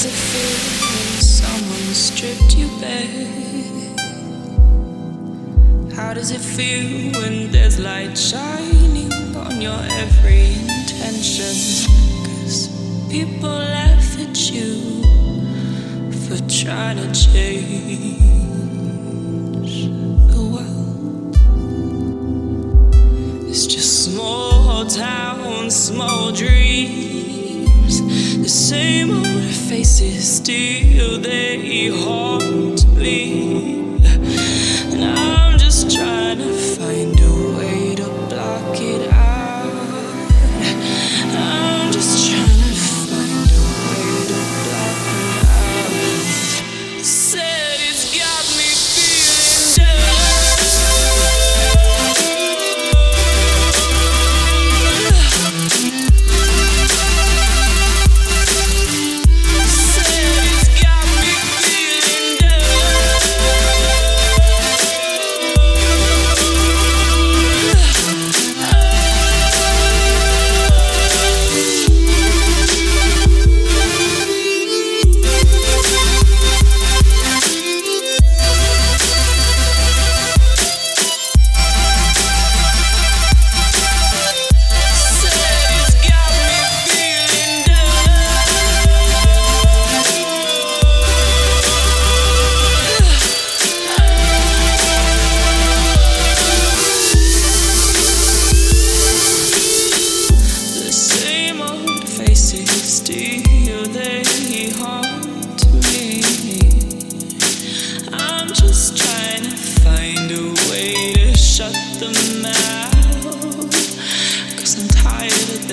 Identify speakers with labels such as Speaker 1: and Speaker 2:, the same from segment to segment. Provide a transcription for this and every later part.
Speaker 1: does it feel when someone stripped you bare? How does it feel when there's light shining on your every intention? Cause people laugh at you for trying to change the world. It's just small town, small dreams. The same old faces still they haunt me.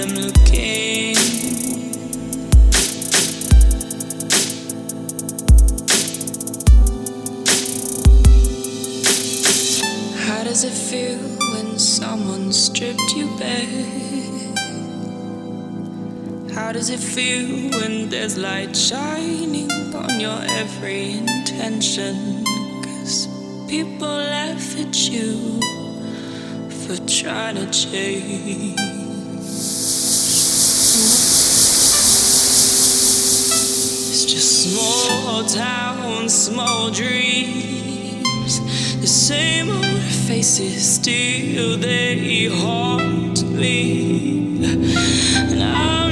Speaker 1: Them looking. How does it feel when someone stripped you bare? How does it feel when there's light shining on your every intention? Cause people laugh at you for trying to change. Just small town, small dreams. The same old faces, still they haunt me. And I